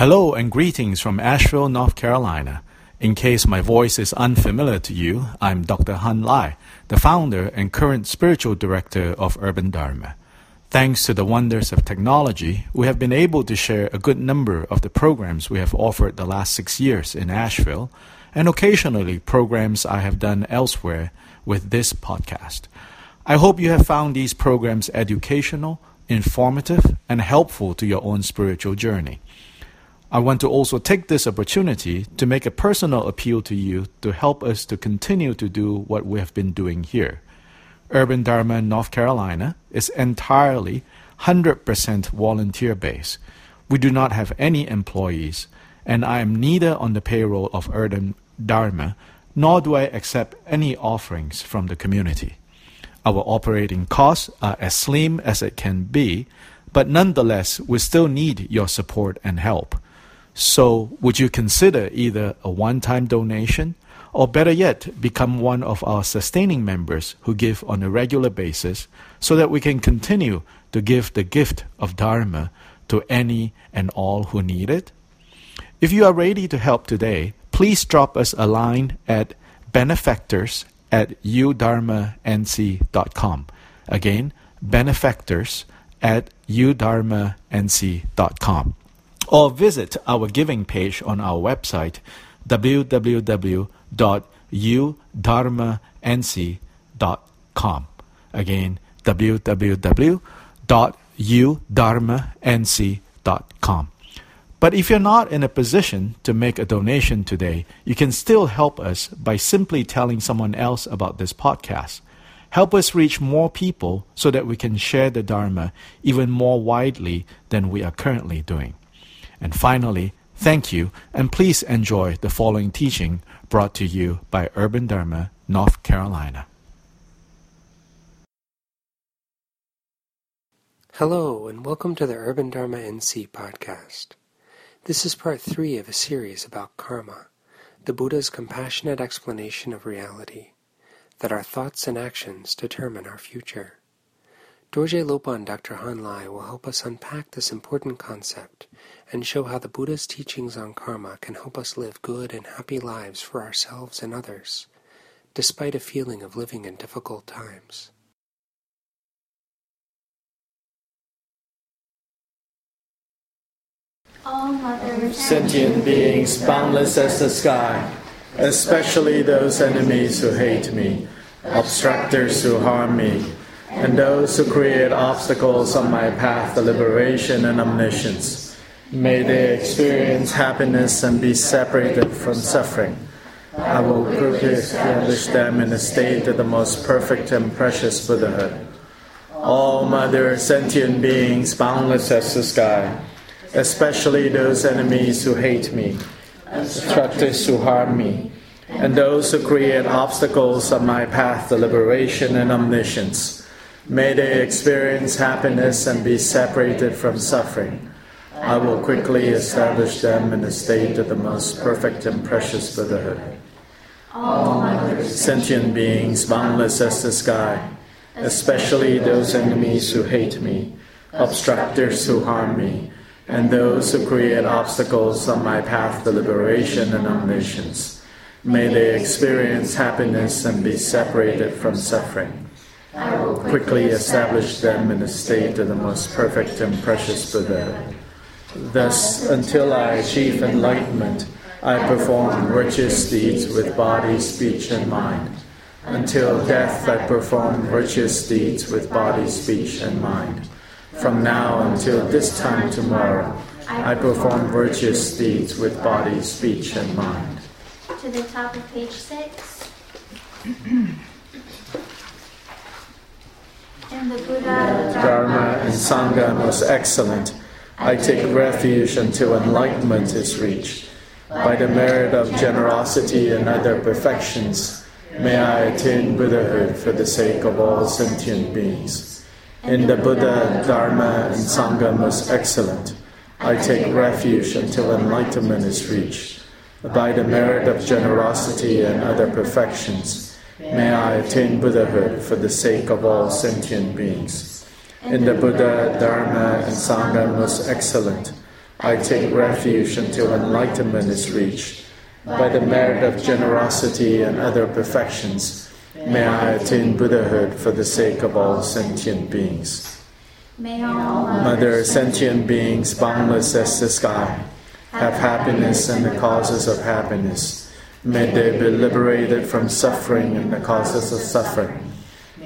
Hello and greetings from Asheville, North Carolina. In case my voice is unfamiliar to you, I'm Dr. Hun Lye, the founder and current spiritual director of Urban Dharma. Thanks to the wonders of technology, we have been able to share a good number of the programs we have offered the last six years in Asheville, and occasionally programs I have done elsewhere with this podcast. I hope you have found these programs educational, informative, and helpful to your own spiritual journey. I want to also take this opportunity to make a personal appeal to you to help us to continue to do what we have been doing here. Urban Dharma North Carolina is entirely 100% volunteer based. We do not have any employees, and I am neither on the payroll of Urban Dharma nor do I accept any offerings from the community. Our operating costs are as slim as it can be, but nonetheless, we still need your support and help. So, would you consider either a one time donation or better yet, become one of our sustaining members who give on a regular basis so that we can continue to give the gift of Dharma to any and all who need it? If you are ready to help today, please drop us a line at benefactors at udharmanc.com. Again, benefactors at udharmanc.com or visit our giving page on our website www.udharmanc.com. Again, www.udharmanc.com. But if you're not in a position to make a donation today, you can still help us by simply telling someone else about this podcast. Help us reach more people so that we can share the Dharma even more widely than we are currently doing. And finally, thank you, and please enjoy the following teaching brought to you by Urban Dharma, North Carolina. Hello, and welcome to the Urban Dharma NC podcast. This is part three of a series about karma, the Buddha's compassionate explanation of reality, that our thoughts and actions determine our future. Dorje Lobban and Dr. Hun Lye will help us unpack this important concept and show how the Buddha's teachings on karma can help us live good and happy lives for ourselves and others, despite a feeling of living in difficult times. All mothers, Sentient beings boundless as the sky, especially those enemies who hate me, obstructors who harm me, and those who create obstacles on my path to liberation and omniscience. May they experience happiness and be separated from suffering. I will quickly establish them in a state of the most perfect and precious Buddhahood. All mother sentient beings boundless as the sky, especially those enemies who hate me, obstructors who harm me, and those who create obstacles on my path to liberation and omniscience May they experience happiness and be separated from suffering. I will quickly establish them in the state of the most perfect and precious Buddhahood. All sentient beings, boundless as the sky, especially those enemies who hate me, obstructors who harm me, and those who create obstacles on my path to liberation and omniscience. May they experience happiness and be separated from suffering. I will quickly establish them in a state of the most perfect and precious Buddha. Thus, until I achieve enlightenment, I perform virtuous deeds with body, speech, and mind. Until death, I perform virtuous deeds with body, speech, and mind. From now until this time tomorrow, I perform virtuous deeds with body, speech, and mind. To the top of page six. The Buddha, Dharma, and Sangha most excellent. I take refuge until enlightenment is reached. By the merit of generosity and other perfections, may I attain Buddhahood for the sake of all sentient beings. In the Buddha, Dharma, and Sangha most excellent, I take refuge until enlightenment is reached. By the merit of generosity and other perfections, May I attain Buddhahood for the sake of all sentient beings. In the Buddha, Dharma, and Sangha most excellent, I take refuge until enlightenment is reached. By the merit of generosity and other perfections, may I attain Buddhahood for the sake of all sentient beings. May all Mother, sentient beings, boundless as the sky, have happiness and the causes of happiness. May they be liberated from suffering and the causes of suffering.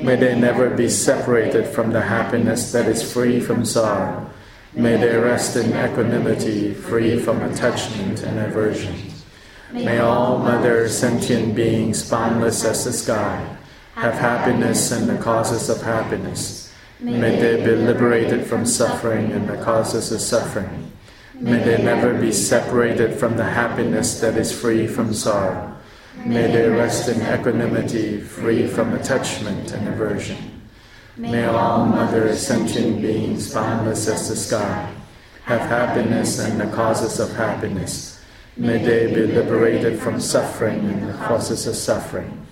May they never be separated from the happiness that is free from sorrow. May they rest in equanimity, free from attachment and aversion. May all mother sentient beings, boundless as the sky, have happiness and the causes of happiness. May they be liberated from suffering and the causes of suffering. May they never be separated from the happiness that is free from sorrow. May they rest in equanimity, free from attachment and aversion. May all mother sentient beings, boundless as the sky, have happiness and the causes of happiness. May they be liberated from suffering and the causes of suffering.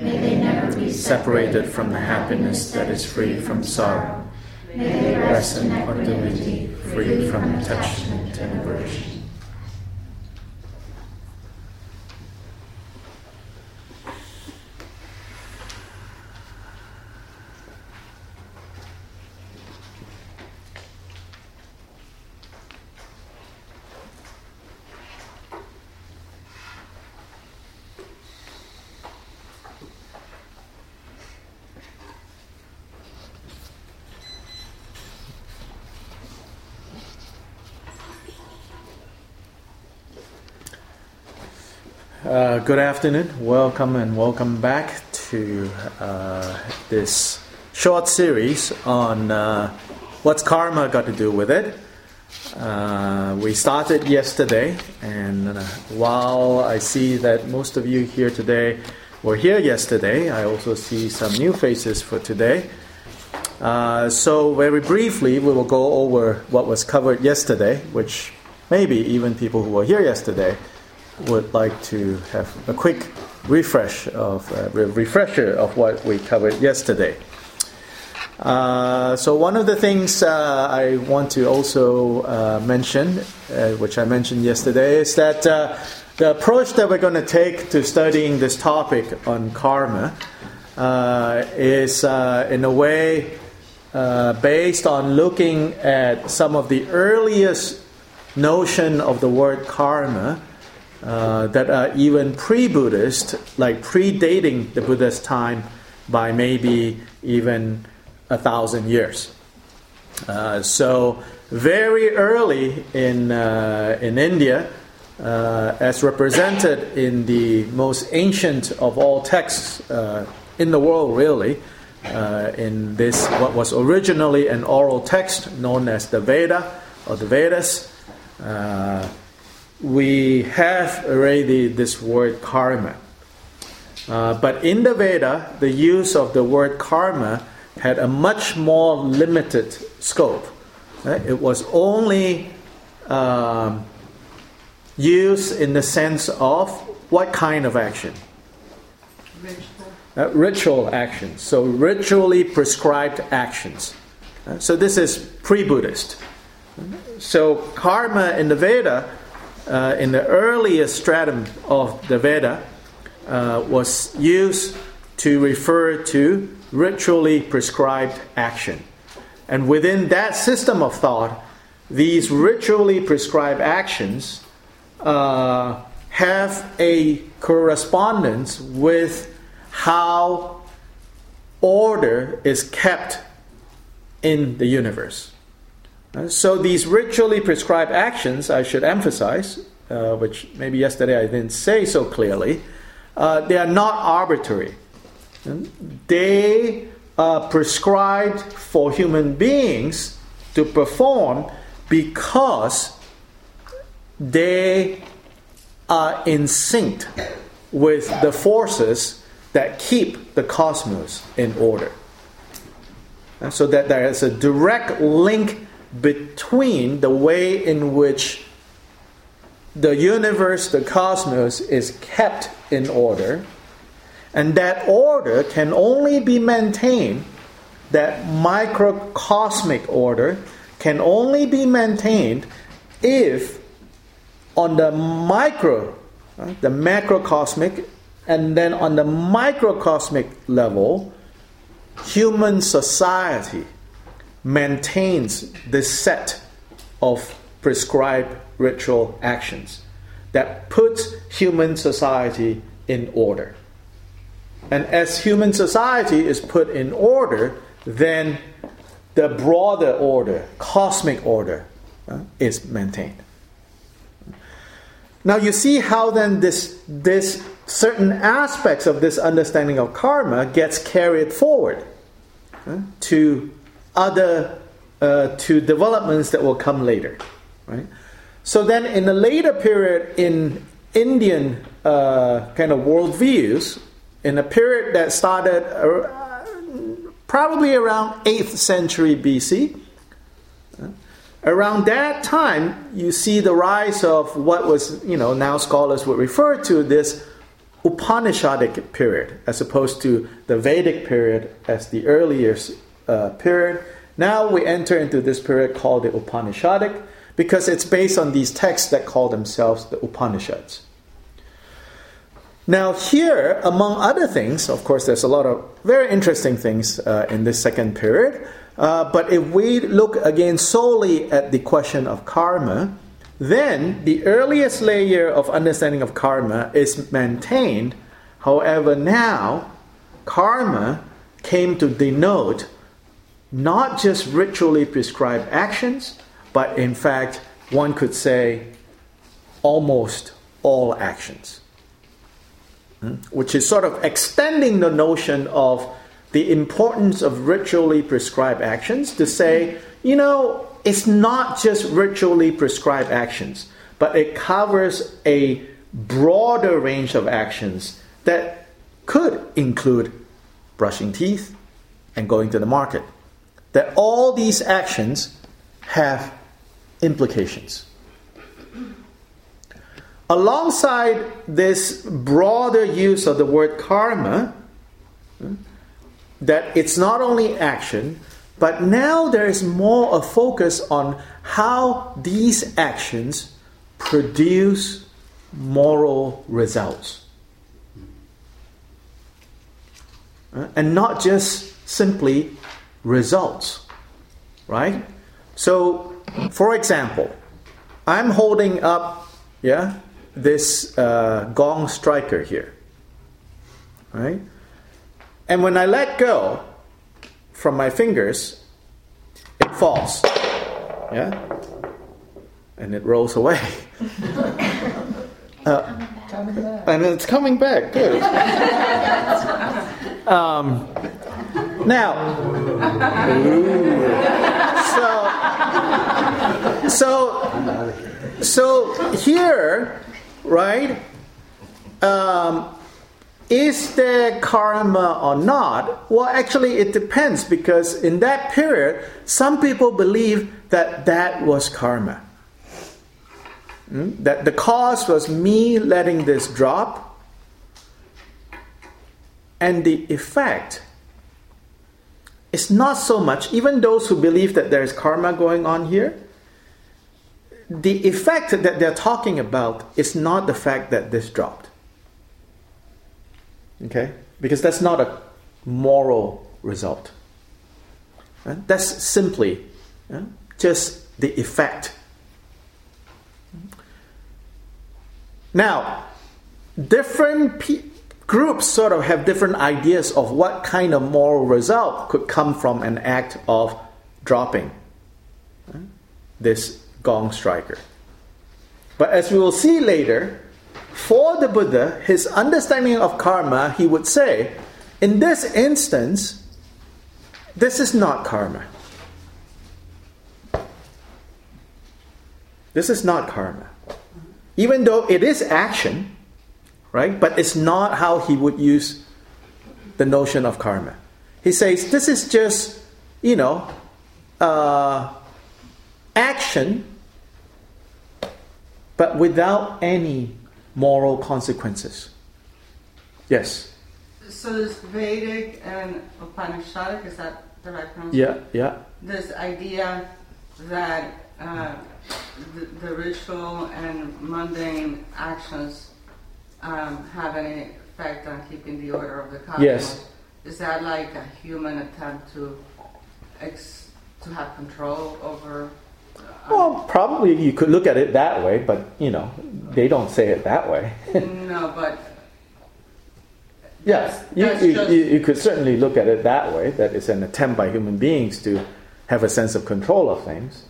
May they never be separated from the happiness that is free from sorrow. May they rest in equanimity, free from attachment and aversion. Uh, good afternoon. Welcome and welcome back to uh, this short series on uh, what's karma got to do with it. Uh, we started yesterday, and uh, while I see that most of you here today were here yesterday, I also see some new faces for today. Uh, so, very briefly, we will go over what was covered yesterday, which maybe even people who were here yesterday would like to have a quick refresh of uh, refresher of what we covered yesterday. Uh, so one of the things uh, I want to also uh, mention, uh, which I mentioned yesterday, is that uh, the approach that we're going to take to studying this topic on karma is, in a way, based on looking at some of the earliest notion of the word karma uh, that are even pre Buddhist, like predating the Buddha's time by maybe even a thousand years. Uh, so, very early in, uh, in India, uh, as represented in the most ancient of all texts uh, in the world, really, uh, in this, what was originally an oral text known as the Veda or the Vedas we have already this word karma. Uh, but in the Veda, the use of the word karma had a much more limited scope. Right? It was only um, used in the sense of what kind of action? Ritual, uh, ritual actions. So, ritually prescribed actions. Uh, so, this is pre Buddhist. So, karma in the Veda uh, in the earliest stratum of the Veda uh, was used to refer to ritually prescribed action. And within that system of thought, these ritually prescribed actions uh, have a correspondence with how order is kept in the universe. Uh, so these ritually prescribed actions, I should emphasize, uh, which maybe yesterday I didn't say so clearly, uh, they are not arbitrary. They are prescribed for human beings to perform because they are in sync with the forces that keep the cosmos in order. Uh, so that there is a direct link between the way in which the universe, the cosmos, is kept in order, and that order can only be maintained, that microcosmic order can only be maintained if on the micro, uh, the macrocosmic, and then on the microcosmic level, human society maintains this set of prescribed ritual actions that puts human society in order. And as human society is put in order, then the broader order, cosmic order, uh, is maintained. Now you see how then this, this certain aspects of this understanding of karma gets carried forward uh, to other uh, to developments that will come later, right? So then, in the later period in Indian uh, kind of worldviews, in a period that started uh, probably around 8th century BC, uh, around that time, you see the rise of what was, you know, now scholars would refer to this Upanishadic period, as opposed to the Vedic period as the earliest uh, period. Now we enter into this period called the Upanishadic because it's based on these texts that call themselves the Upanishads. Now, here, among other things, of course, there's a lot of very interesting things uh, in this second period. Uh, but if we look again solely at the question of karma, then the earliest layer of understanding of karma is maintained. However, now karma came to denote not just ritually prescribed actions, but in fact, one could say almost all actions. Hmm? Which is sort of extending the notion of the importance of ritually prescribed actions to say, you know, it's not just ritually prescribed actions, but it covers a broader range of actions that could include brushing teeth and going to the market that all these actions have implications. Alongside this broader use of the word karma, that it's not only action, but now there is more a focus on how these actions produce moral results. And not just simply results, right? So, for example, I'm holding up, yeah, this uh, gong striker here, right? And when I let go from my fingers, it falls, yeah, and it rolls away. uh, and it's coming back. Good. um, now, so, so, so here, right? Um, is there karma or not? Well, actually, it depends because in that period, some people believe that that was karma. Mm? That the cause was me letting this drop, and the effect it's not so much, even those who believe that there's karma going on here, the effect that they're talking about is not the fact that this dropped. Okay? Because that's not a moral result. That's simply just the effect. Now, different people groups sort of have different ideas of what kind of moral result could come from an act of dropping this gong striker. But as we will see later, for the Buddha, his understanding of karma, he would say, in this instance, this is not karma. This is not karma. Even though it is action, right? But it's not how he would use the notion of karma. He says this is just, you know, uh, action, but without any moral consequences. Yes. So this Vedic and Upanishadic is that the right pronunciation? Yeah, yeah. This idea that uh, the, the ritual and mundane actions um, have any effect on keeping the order of the cosmos? Yes. Is that like a human attempt to ex- to have control over? uh, Well, probably you could look at it that way, but you know, they don't say it that way. no, but yes, you, That's you, you, you could certainly look at it that way, that it's an attempt by human beings to have a sense of control of things.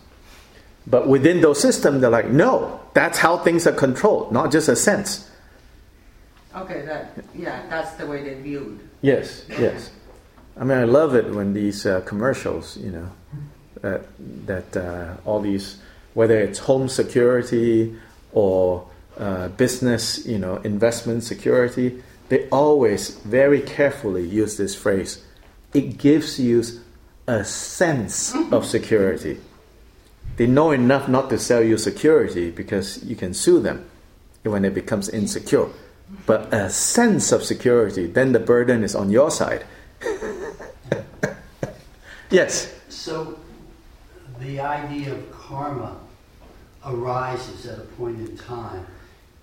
But within those systems, they're like, no, that's how things are controlled, not just a sense. Okay, that yeah, that's the way they viewed. Yes, yes. I mean, I love it when these uh, commercials, you know, that that uh, all these, whether it's home security or uh, business, you know, investment security, they always very carefully use this phrase. It gives you a sense of security. They know enough not to sell you security because you can sue them when it becomes insecure. But a sense of security, then the burden is on your side. yes. So the idea of karma arises at a point in time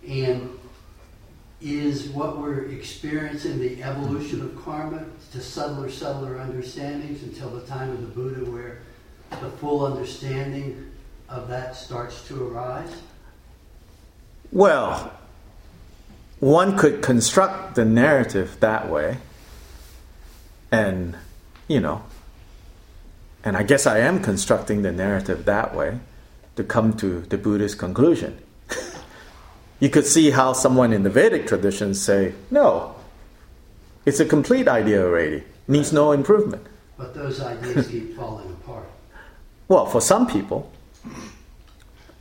and is what we're experiencing the evolution of karma to subtler, subtler understandings until the time of the Buddha where the full understanding of that starts to arise? Well, one could construct the narrative that way, and, you know, and I guess I am constructing the narrative that way to come to the Buddhist conclusion. you could see how someone in the Vedic tradition say, no, it's a complete idea already, needs no improvement. But those ideas keep falling apart. Well, for some people,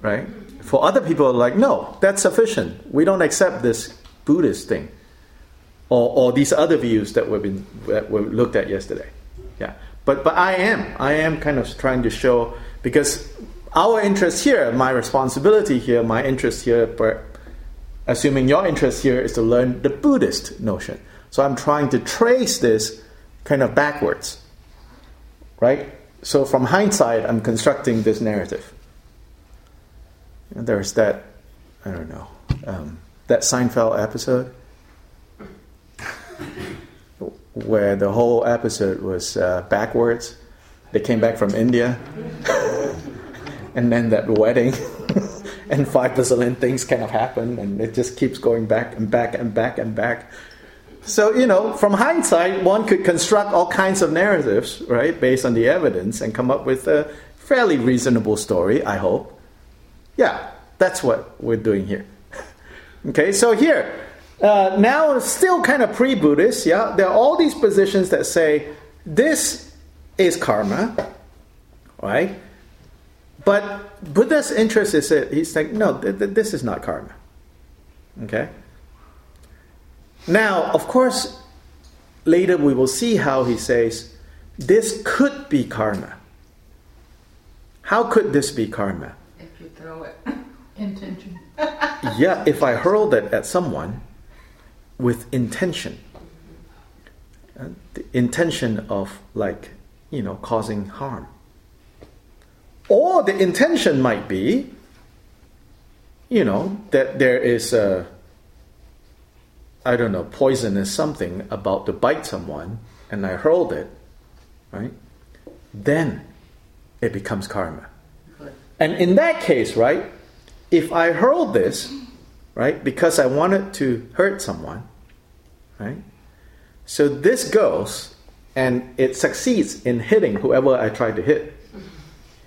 right? For other people, like, no, that's sufficient. We don't accept this Buddhist thing, or, or these other views that we've been that were looked at yesterday. Yeah, but but I am I am kind of trying to show because our interest here, my responsibility here, my interest here, but assuming your interest here is to learn the Buddhist notion. So I'm trying to trace this kind of backwards, right? So from hindsight, I'm constructing this narrative. And there's that, I don't know, um, that Seinfeld episode where the whole episode was uh, backwards. They came back from India, and then that wedding, and five bazillion things kind of happen, and it just keeps going back and back and back and back. So, you know, from hindsight, one could construct all kinds of narratives, right, based on the evidence and come up with a fairly reasonable story, I hope. Yeah, that's what we're doing here. Okay, so here, uh, now still kind of pre Buddhist, yeah, there are all these positions that say this is karma, right? But Buddha's interest is that he's like, no, th- th- this is not karma. Okay? Now, of course, later we will see how he says this could be karma. How could this be karma? If you throw it, Intention. Yeah, if I hurled it at someone with intention, uh, the intention of like, you know, causing harm. Or the intention might be, you know, that there is a, I don't know, poisonous something about to bite someone, and I hurled it, right? Then it becomes karma. And in that case, right, if I hurled this, right, because I wanted to hurt someone, right, so this goes and it succeeds in hitting whoever I tried to hit.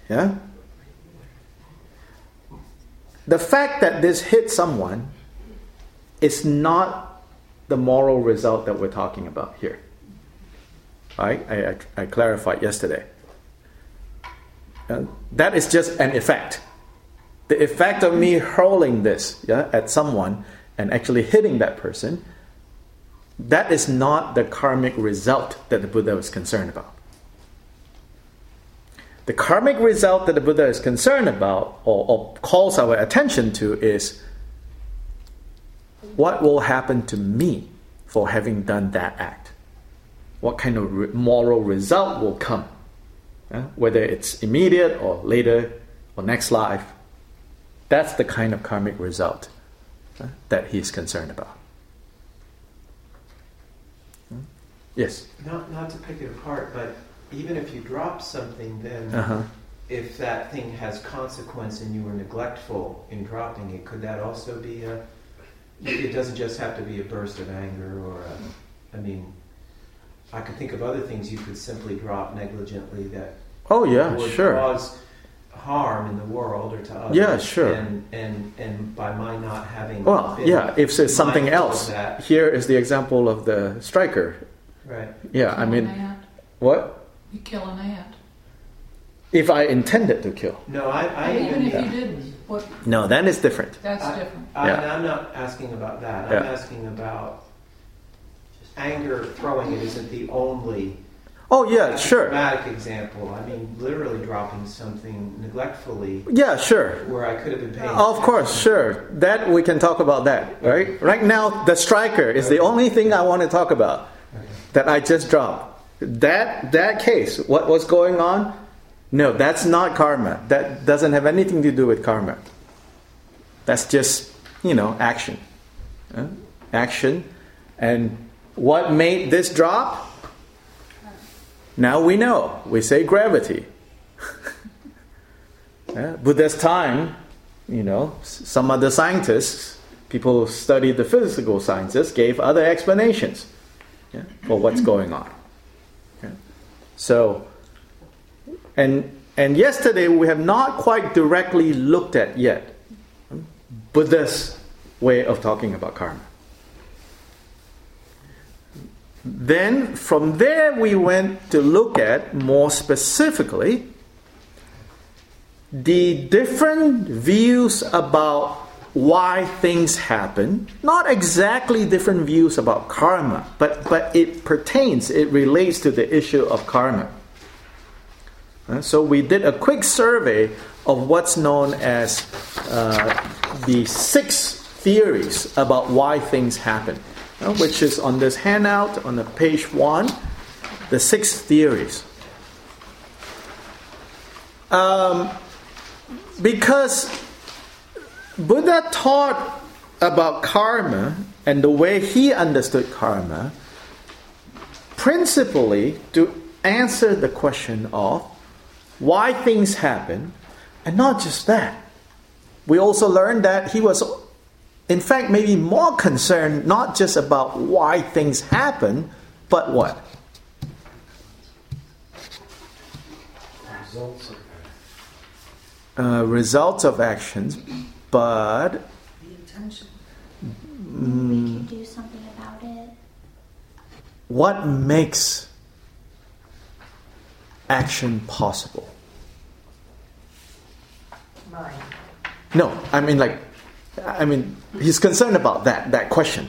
Yeah? The fact that this hit someone is not the moral result that we're talking about here. Right? I, I, I clarified yesterday. Uh, that is just an effect. The effect of me hurling this yeah, at someone and actually hitting that person, that is not the karmic result that the Buddha was concerned about. The karmic result that the Buddha is concerned about or, or calls our attention to is what will happen to me for having done that act? What kind of re- moral result will come? Uh, whether it's immediate or later or next life. That's the kind of karmic result uh, that he's concerned about. Hmm? Yes. Not not to pick it apart, but even if you drop something, then Uh-huh. if that thing has consequence and you were neglectful in dropping it, could that also be a? It doesn't just have to be a burst of anger or a. I mean, I could think of other things you could simply drop negligently that Oh yeah, sure. cause harm in the world or to others. Yeah, sure. And and and by my not having. Well, yeah. If it's something else, that, here is the example of the striker. right? Yeah, I mean, an ant. what You kill an ant. if I intended to kill? No, I, I Even if even. you didn't, what, No, then it's different. that's I- different. I, Yeah. I'm not asking about that. I'm Yeah. asking about anger. Throwing it isn't the only Oh yeah, sure. dramatic example. I mean, literally dropping something neglectfully Yeah, sure. where I could have been paying. Oh of course, sure. That we can talk about that, right? Right now, the striker is the only thing I want to talk about that I just dropped. That that case, what was going on? No, that's not karma. That doesn't have anything to do with karma. That's just you know action, Uh, action, and what made this drop? Now we know. We say gravity. Yeah, Buddha's time, you know, some other scientists, people who studied the physical sciences, gave other explanations yeah, for what's going on. Yeah. So, and and yesterday we have not quite directly looked at yet Buddha's way of talking about karma. Then from there we went to look at more specifically the different views about why things happen, not exactly different views about karma, but, but it pertains, it relates to the issue of karma. Uh, so we did a quick survey of what's known as uh, the six theories about why things happen, which is on this handout on the page one, the six theories. Um, because Buddha taught about karma and the way he understood karma, principally to answer the question of why things happen, and not just that. We also learned that he was, in fact, maybe more concerned not just about why things happen, but what? Results of Uh, results of actions, but The intention. We could do something about it. what makes action possible? Mind. No, I mean like, I mean he's concerned about that that question.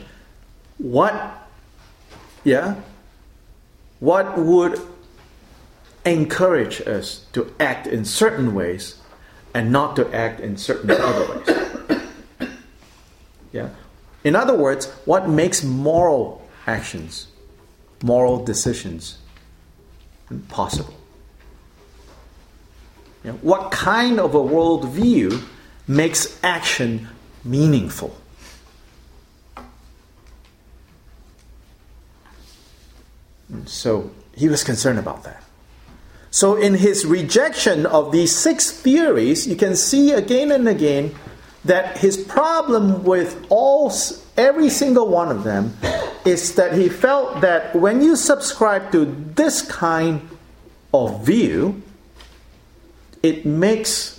What, yeah, what would encourage us to act in certain ways and not to act in certain other ways? Yeah. In other words, what makes moral actions, moral decisions possible? You know, what kind of a worldview makes action meaningful? So he was concerned about that. So, in his rejection of these six theories, you can see again and again that his problem with all every single one of them is that he felt that when you subscribe to this kind of view, it makes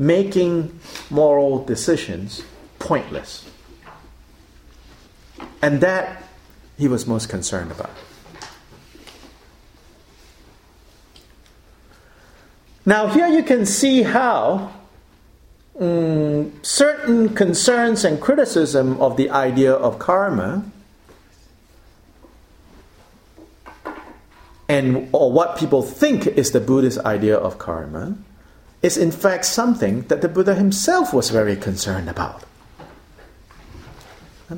making moral decisions pointless. And that he was most concerned about. Now, here you can see how mm, certain concerns and criticism of the idea of karma and or what people think is the Buddhist idea of karma is in fact something that the Buddha himself was very concerned about.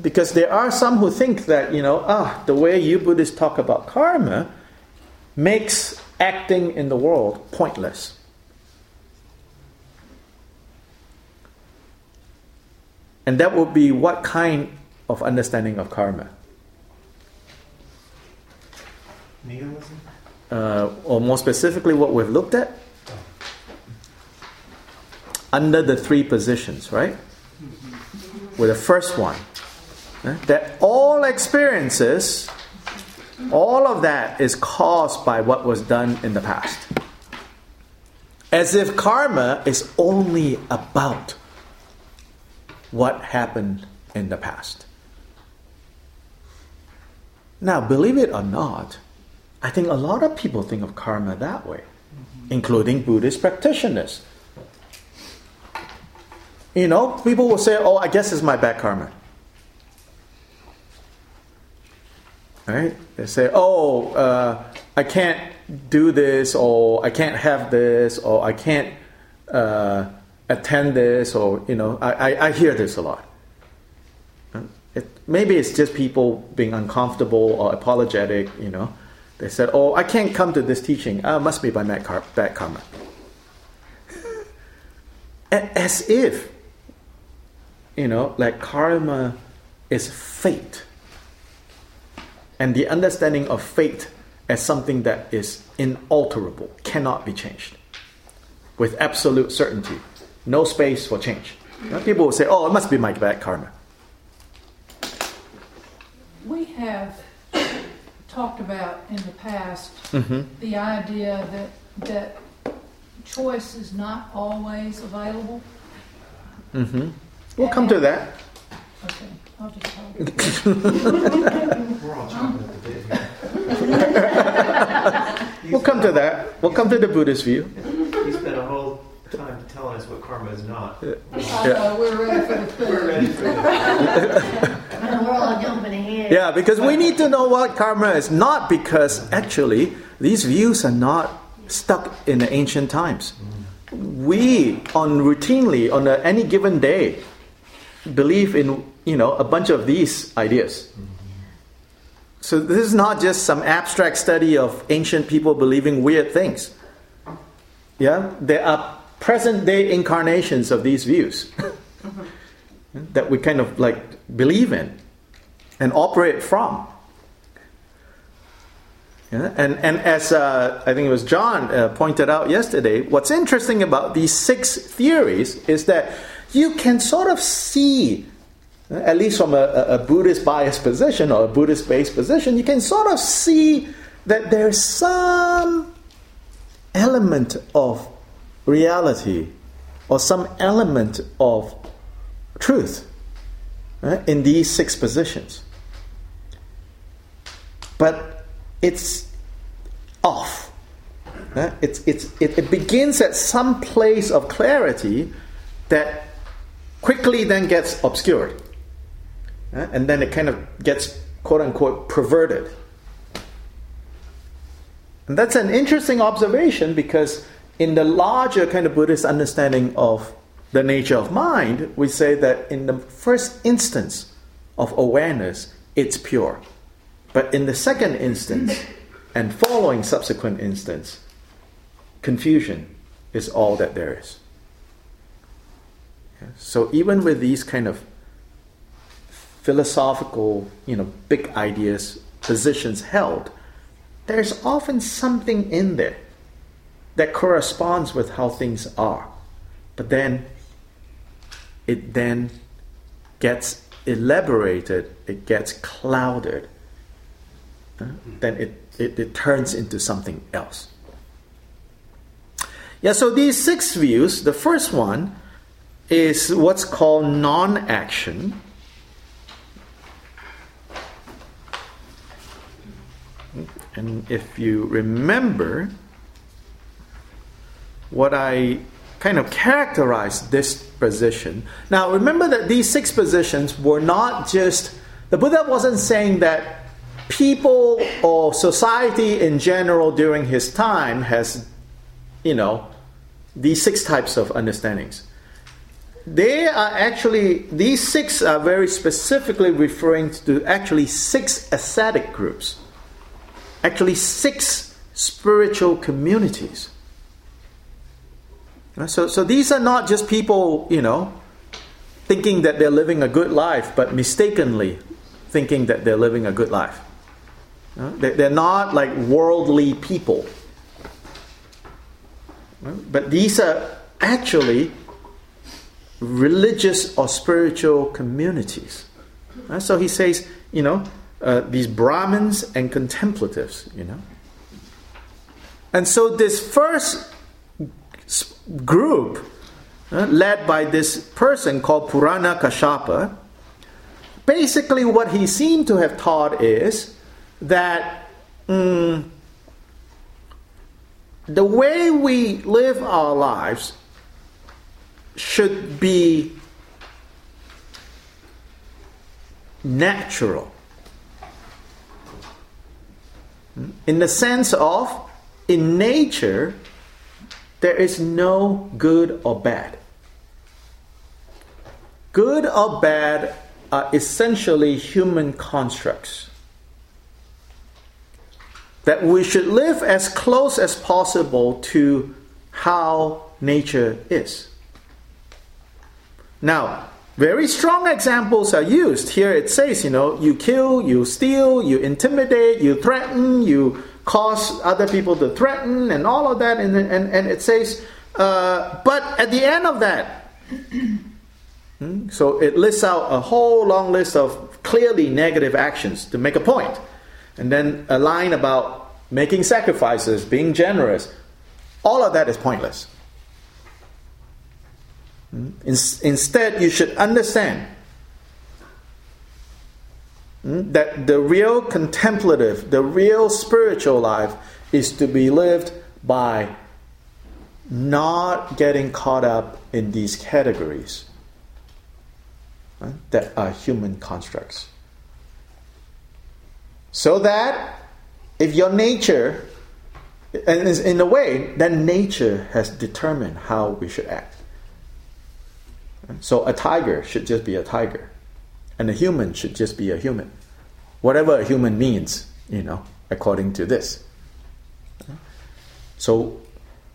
Because there are some who think that, you know, ah, the way you Buddhists talk about karma makes acting in the world pointless. And that would be what kind of understanding of karma? Nihilism? Uh, or more specifically, what we've looked at? Under the three positions, right? With the first one, eh, that all experiences, all of that is caused by what was done in the past. As if karma is only about what happened in the past. Now, believe it or not, I think a lot of people think of karma that way, including Buddhist practitioners. You know, people will say, oh, I guess it's my bad karma. Right? They say, oh, uh, I can't do this, or I can't have this, or I can't uh, attend this, or, you know, I, I, I hear this a lot. It, maybe it's just people being uncomfortable or apologetic, you know. They said, oh, I can't come to this teaching. Uh, must be by bad karma. As if, you know, like karma is fate. And the understanding of fate as something that is inalterable, cannot be changed, with absolute certainty, no space for change. You know, people will say, oh, it must be my bad karma. We have talked about in the past Mm-hmm. the idea that that choice is not always available. Mm-hmm. We'll come to that. Okay, I'll just talk. We're all chomping at the bit here. We'll come to that. We'll come to the Buddhist view. You spent a whole time telling us what karma is not. I know, uh, we're ready for the food. We're ready for this. We're all jumping ahead. Yeah, because we need to know what karma is. Not because actually these views are not stuck in the ancient times. Mm. We, on routinely on a, any given day, believe in you know a bunch of these ideas. So this is not just some abstract study of ancient people believing weird things. Yeah, there are present day incarnations of these views that we kind of like believe in and operate from. Yeah? And, and as uh, I think it was John uh, pointed out yesterday, what's interesting about these six theories is that you can sort of see, uh, at least from a, a Buddhist biased position or a Buddhist based position, you can sort of see that there's some element of reality or some element of truth uh, in these six positions. But it's off. Uh, it's, it's, it, it begins at some place of clarity that quickly then gets obscured. Uh, and then it kind of gets, quote unquote, perverted. And that's an interesting observation because, in the larger kind of Buddhist understanding of the nature of mind, we say that in the first instance of awareness, it's pure. But in the second instance and following subsequent instance, confusion is all that there is. So even with these kind of philosophical, you know, big ideas, positions held, there's often something in there that corresponds with how things are. But then it then gets elaborated, it gets clouded, then it, it, it turns into something else. Yeah, so these six views, the first one is what's called non action. And if you remember, what I kind of characterized this position. Now, remember that these six positions were not just, the Buddha wasn't saying that people or society in general during his time has, you know, these six types of understandings. They are actually, these six are very specifically referring to actually six ascetic groups, actually, six spiritual communities. So, so these are not just people, you know, thinking that they're living a good life, but mistakenly thinking that they're living a good life. They're not like worldly people. But these are actually religious or spiritual communities. Uh, so he says, you know, uh, these Brahmins and contemplatives, you know. And so this first group, uh, led by this person called Purana Kashapa, basically what he seemed to have taught is that mm, the way we live our lives should be natural. In the sense of, in nature, there is no good or bad. Good or bad are essentially human constructs. That we should live as close as possible to how nature is. Now, very strong examples are used. Here it says, you know, you kill, you steal, you intimidate, you threaten, you cause other people to threaten, and all of that. And, and, and it says, uh, but at the end of that, hmm, so it lists out a whole long list of clearly negative actions to make a point. And then a line about making sacrifices, being generous. All of that is pointless. Instead, you should understand hmm, that the real contemplative, the real spiritual life is to be lived by not getting caught up in these categories that are human constructs. So that if your nature, and in a way, that nature has determined how we should act. So a tiger should just be a tiger, and a human should just be a human. Whatever a human means, you know, according to this. So,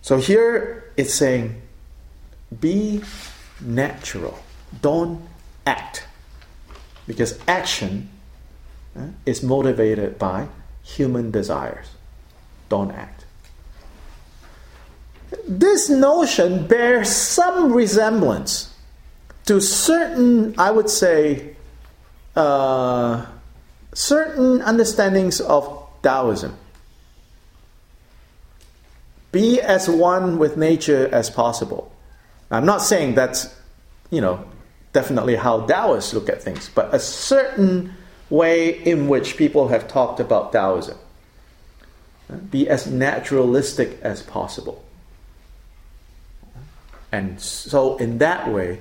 so here it's saying, be natural. Don't act, because action uh, is motivated by human desires. Don't act. This notion bears some resemblance to certain, I would say, uh, certain understandings of Taoism. Be as one with nature as possible. I'm not saying that's, you know, definitely how Taoists look at things, but a certain way in which people have talked about Taoism. Be as naturalistic as possible. And so, in that way,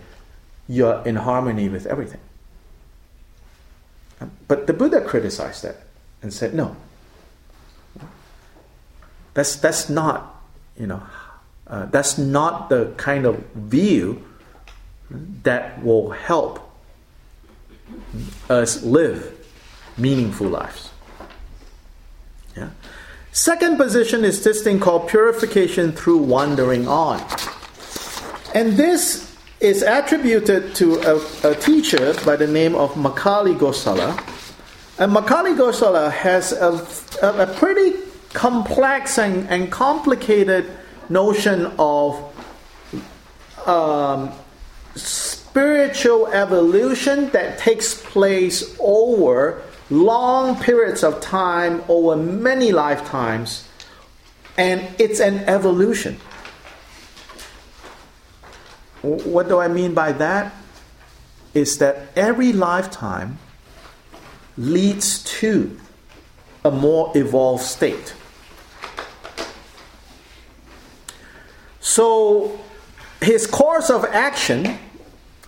you're in harmony with everything. But the Buddha criticized that and said, no. That's, that's not, you know, uh, that's not the kind of view that will help us live meaningful lives. Yeah. Second position is this thing called purification through wandering on. And this is attributed to a, a, teacher by the name of Makkhali Gosala. And Makkhali Gosala has a, a, a pretty complex and, and, complicated notion of um, spiritual evolution that takes place over long periods of time, over many lifetimes, and it's an evolution. What do I mean by that? Is that every lifetime leads to a more evolved state. So, his course of action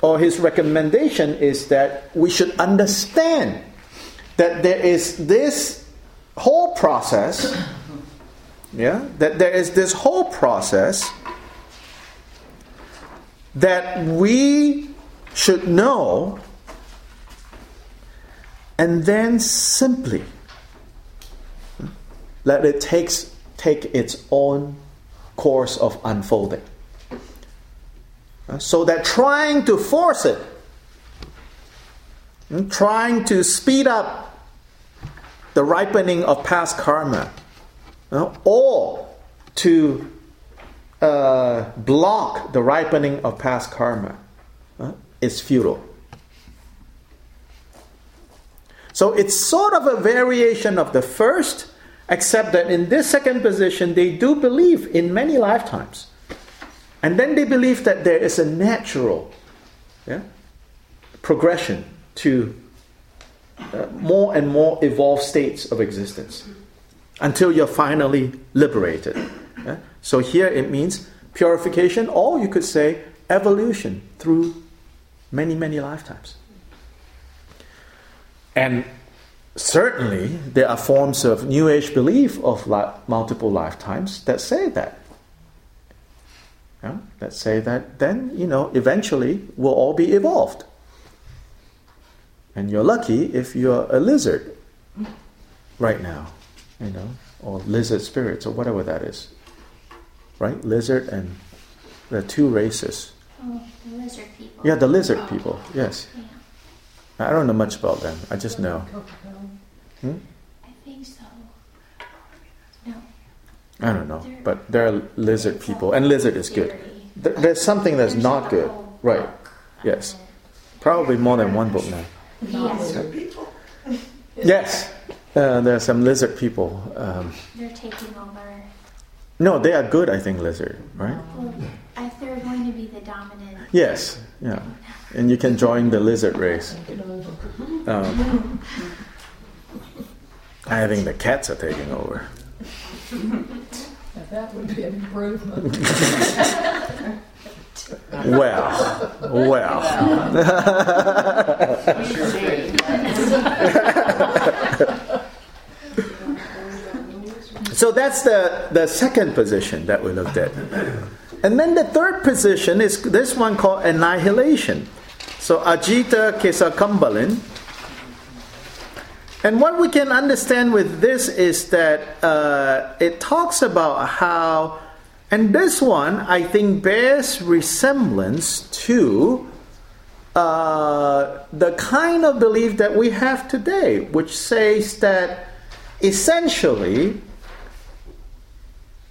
or his recommendation is that we should understand that there is this whole process, yeah, that there is this whole process that we should know and then simply let it takes, take its own course of unfolding. So that trying to force it hmm, trying to speed up the ripening of past karma, uh, or to uh, block the ripening of past karma, uh, is futile. So it's sort of a variation of the first, except that in this second position, they do believe in many lifetimes. And then they believe that there is a natural yeah, progression to uh, more and more evolved states of existence until you're finally liberated. Yeah? So here it means purification, or you could say evolution through many, many lifetimes. And certainly there are forms of New Age belief of li- multiple lifetimes that say that. Yeah? That say that then, you know, eventually we'll all be evolved. And you're lucky if you're a lizard right now, you know, or lizard spirits or whatever that is. Right? Lizard and the two races. Oh, the lizard people. Yeah, the lizard people, yes. Yeah, I don't know much about them. I just know. Hmm? I think so. No. I don't know. But there are lizard people, and lizard is good. There's something that's There's not good. Right. Yes. Probably more than one book now. Yes, Yes. Uh, there are some lizard people. Um, they're taking over. No, they are good, I think, lizard, right? Well, I, they're going to be the dominant. Yes. Yeah. And you can join the lizard race. Um, I think the cats are taking over. That would be an improvement. Well, well. so that's the, the second position that we looked at. And then the third position is this one called annihilation. So Ajita Kesakambalin. And what we can understand with this is that uh, it talks about how, and this one I think bears resemblance to uh, the kind of belief that we have today, which says that essentially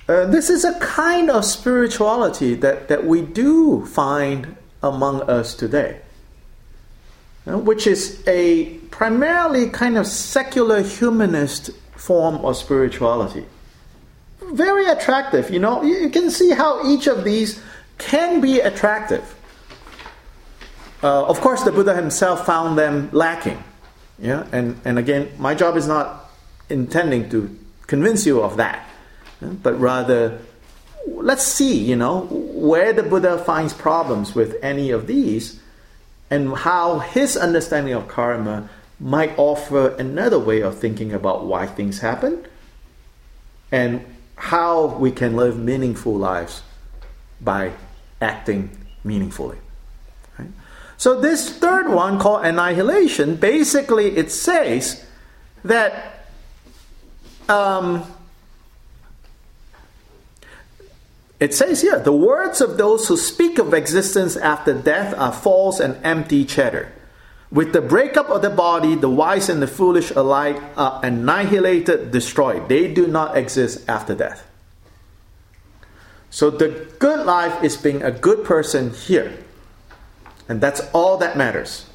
uh, this is a kind of spirituality that, that we do find among us today, uh, which is a primarily kind of secular humanist form of spirituality. Very attractive, you know. You can see how each of these can be attractive. Uh, of course, the Buddha himself found them lacking. Yeah, and, and again, my job is not intending to convince you of that, but rather let's see, you know, where the Buddha finds problems with any of these, and how his understanding of karma might offer another way of thinking about why things happen, and how we can live meaningful lives by acting meaningfully. So this third one called annihilation, basically it says that um, it says here the words of those who speak of existence after death are false and empty chatter. With the breakup of the body, the wise and the foolish alike are annihilated, destroyed. They do not exist after death. So the good life is being a good person here. And that's all that matters.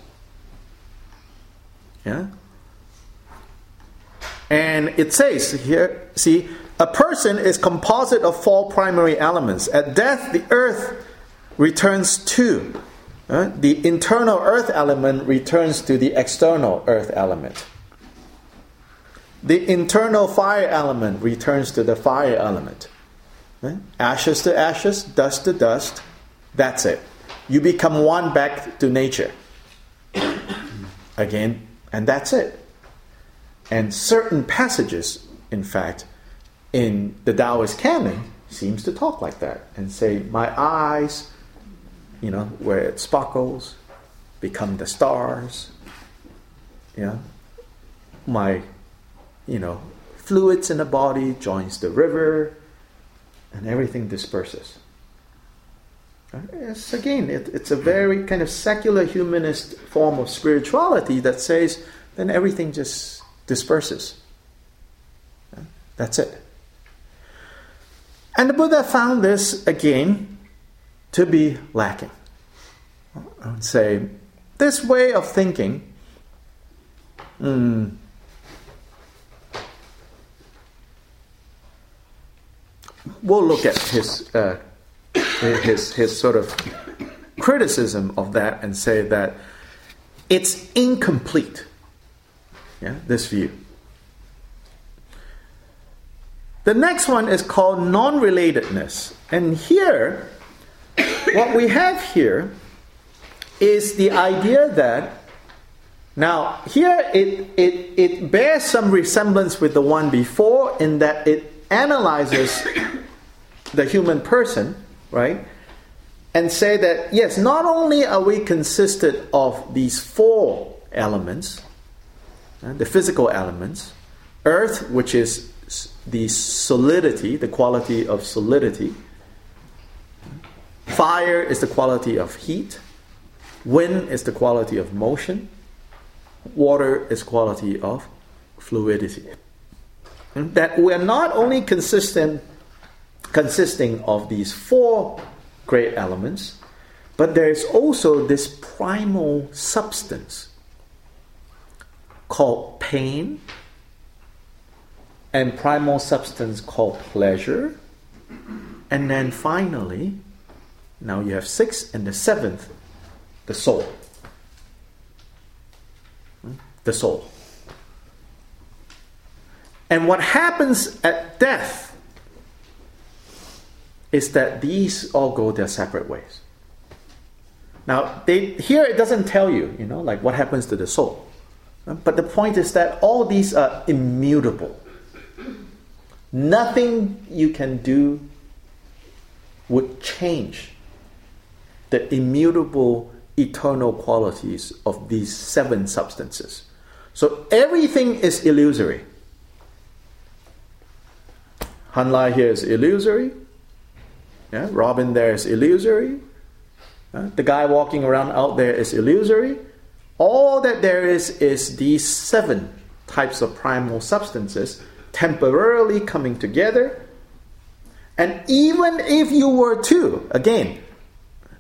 Yeah? And it says here, see, a person is composite of four primary elements. At death, the earth returns to. the internal earth element returns to the external earth element. The internal fire element returns to the fire element. Ashes to ashes, dust to dust. That's it. You become one back to nature. Again, and that's it. And certain passages, in fact, in the Taoist canon seems to talk like that and say, My eyes, you know, where it sparkles, become the stars. You know, my, you know, fluids in the body joins the river, and everything disperses. It's, again, it, it's a very kind of secular humanist form of spirituality that says then everything just disperses. That's it. And the Buddha found this again to be lacking. I would say this way of thinking. Mm, we'll look at his uh, his his sort of criticism of that and say that it's incomplete. Yeah, this view. The next one is called non relatedness. And here, what we have here is the idea that now here it, it, it bears some resemblance with the one before in that it analyzes the human person, right? And say that yes, not only are we consisted of these four elements, uh, the physical elements, earth, which is the solidity, the quality of solidity. Fire is the quality of heat. Wind is the quality of motion. Water is quality of fluidity. And that we are not only consistent, consisting of these four great elements, but there is also this primal substance called pain, and primal substance called pleasure. And then finally, now you have six, and the seventh, the soul. Hmm? The soul. And what happens at death is that these all go their separate ways. Now, they, here it doesn't tell you, you know, like what happens to the soul. But the point is that all these are immutable. Nothing you can do would change the immutable eternal qualities of these seven substances. So everything is illusory. Hun Lye here is illusory. Yeah, Robin there is illusory. Uh, the guy walking around out there is illusory. All that there is is these seven types of primal substances temporarily coming together. And even if you were to, again,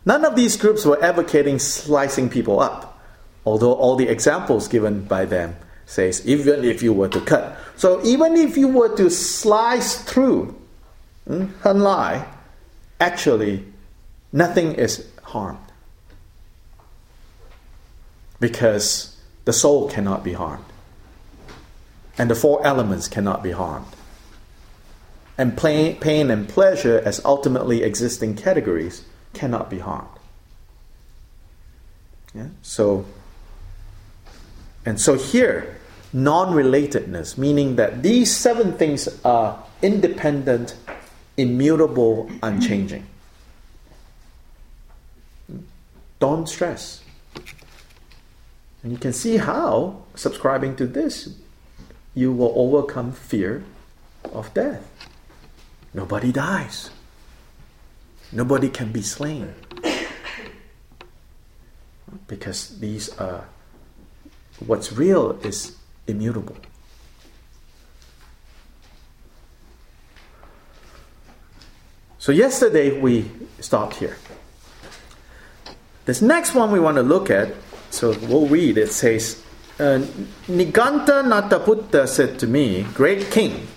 none of these groups were advocating slicing people up, although all the examples given by them says even if you were to cut. So even if you were to slice through hmm, Hun Lye, actually nothing is harmed. Because the soul cannot be harmed and the four elements cannot be harmed. And pain, pain and pleasure, as ultimately existing categories, cannot be harmed. Yeah? So, and so here, non-relatedness, meaning that these seven things are independent, immutable, unchanging. Don't stress. And you can see how subscribing to this you will overcome fear of death. Nobody dies. Nobody can be slain. Because these are, what's real is immutable. So, yesterday we stopped here. This next one we want to look at, so we'll read, it says, uh, Niganta Nataputta said to me, Great king,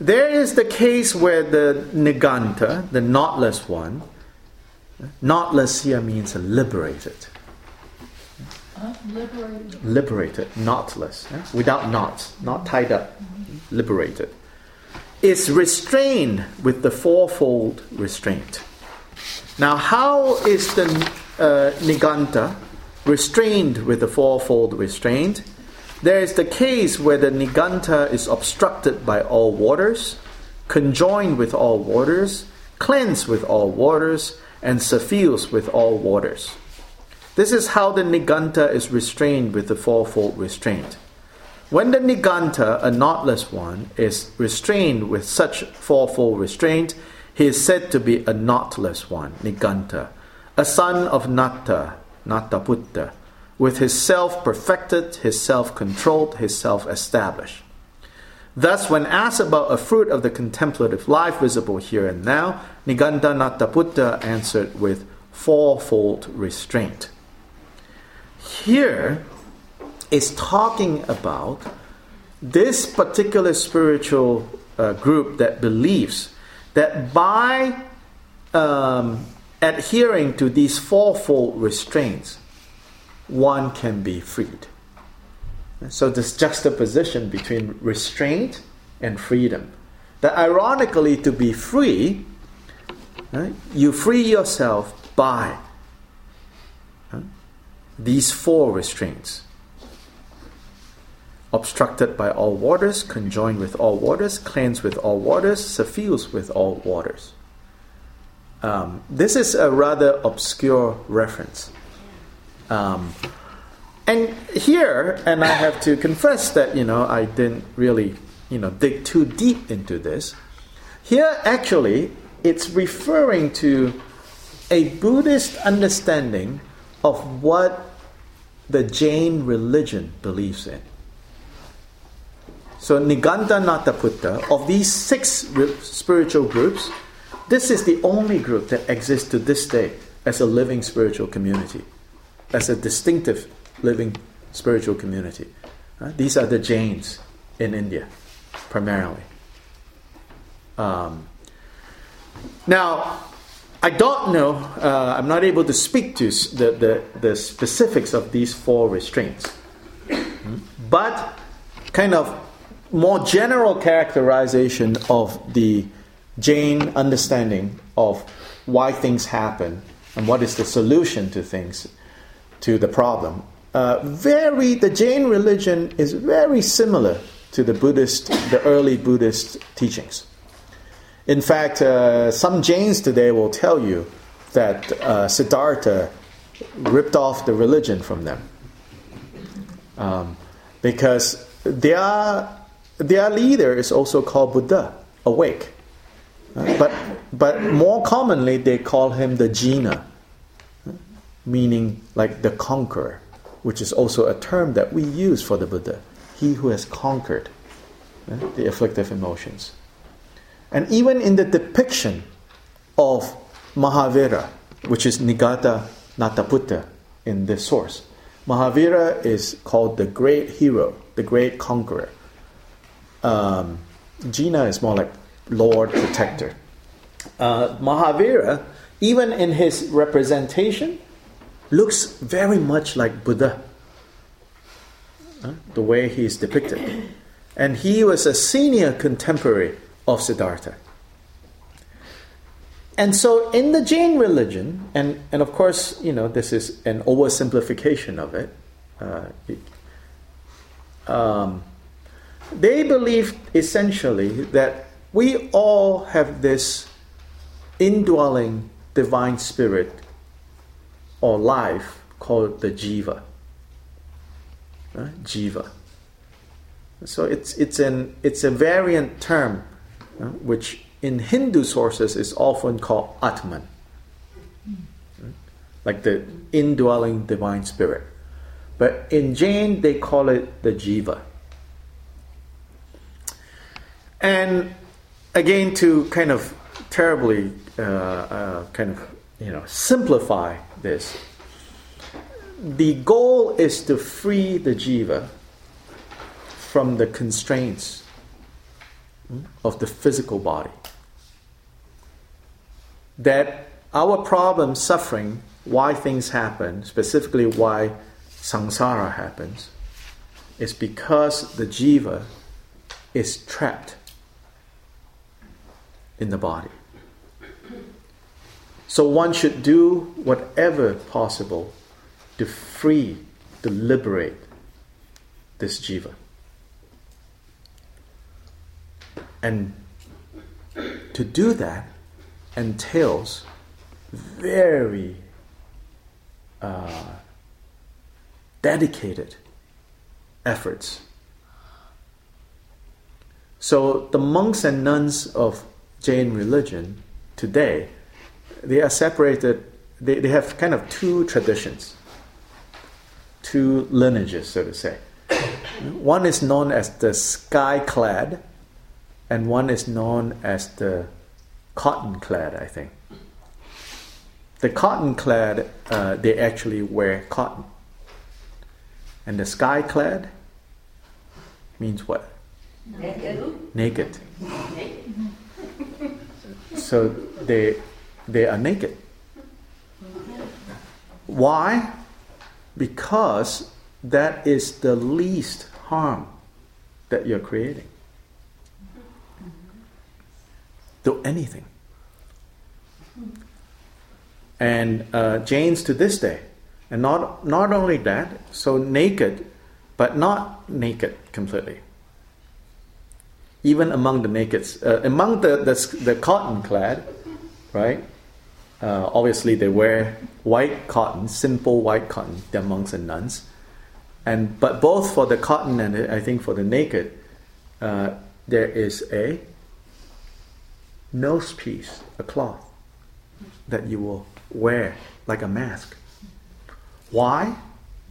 there is the case where the Niganta, the knotless one, knotless here means liberated. Liberated. Liberated, knotless, yeah? without knots, not tied up, liberated, is restrained with the fourfold restraint. Now, how is the uh, Niganta restrained with the fourfold restraint. There is the case where the niganta is obstructed by all waters, conjoined with all waters, cleansed with all waters, and suffused with all waters. This is how the niganta is restrained with the fourfold restraint. When the niganta, a knotless one, is restrained with such fourfold restraint, He is said to be a knotless one, Niganta, a son of Natta, Nattaputta, with his self perfected, his self controlled, his self established. Thus, when asked about a fruit of the contemplative life visible here and now, Niganta Nattaputta answered with fourfold restraint. Here is talking about this particular spiritual uh, group that believes that by um, adhering to these fourfold restraints, one can be freed. So, this juxtaposition between restraint and freedom. That ironically, to be free, right, you free yourself by right, these four restraints obstructed by all waters, conjoined with all waters, cleansed with all waters, suffused with all waters. Um, this is a rather obscure reference. Um, and here, and I have to confess that, you know, I didn't really, you know, dig too deep into this. Here, actually, it's referring to a Buddhist understanding of what the Jain religion believes in. So, Niganta Nattaputta, of these six spiritual groups, this is the only group that exists to this day as a living spiritual community, as a distinctive living spiritual community. Uh, these are the Jains in India, primarily. Um, now, I don't know, uh, I'm not able to speak to the, the, the specifics of these four restraints. Hmm? But, kind of more general characterization of the Jain understanding of why things happen and what is the solution to things, to the problem uh, very the Jain religion is very similar to the Buddhist, the early Buddhist teachings. In fact, uh, some Jains today will tell you that uh, Siddhartha ripped off the religion from them um, because their their leader is also called Buddha, awake. But but more commonly they call him the Jina, meaning like the conqueror which is also a term that we use for the Buddha, he who has conquered eh, the afflictive emotions. And even in the depiction of Mahavira, which is Niganta Nattaputta in this source, Mahavira is called the great hero, the great conqueror. Um, Jina is more like Lord Protector. Uh, Mahavira, even in his representation, looks very much like Buddha, uh, the way he is depicted. And he was a senior contemporary of Siddhartha. And so, in the Jain religion, and, and of course, you know, this is an oversimplification of it, uh, um, they believe essentially that we all have this indwelling divine spirit or life called the jiva. Uh, jiva. So it's, it's, an, it's a variant term uh, which in Hindu sources is often called Atman, like the indwelling divine spirit. But in Jain, they call it the jiva. And again, to kind of terribly uh, uh kind of you know simplify this. The goal is to free the jiva from the constraints hmm, of the physical body. That our problem, suffering, why things happen, specifically why samsara happens, is because the jiva is trapped in the body. So one should do whatever possible to free, to liberate this jiva. And to do that entails very uh, dedicated efforts. So the monks and nuns of Jain religion today, they are separated, they, they have kind of two traditions, two lineages, so to say. One is known as the sky clad, and one is known as the cotton clad, I think. The cotton clad, uh, they actually wear cotton. And the sky clad means what? Naked. Naked. So they, they are naked. Why? Because that is the least harm that you're creating. Do anything. And uh, Jains to this day, and not not only that, so naked, but not naked completely. Even among the nakeds, uh, among the, the the cotton clad, right? Uh, obviously, they wear white cotton, simple white cotton. They're monks and nuns, and but both for the cotton and I think for the naked, uh, there is a nose piece, a cloth that you will wear like a mask. Why?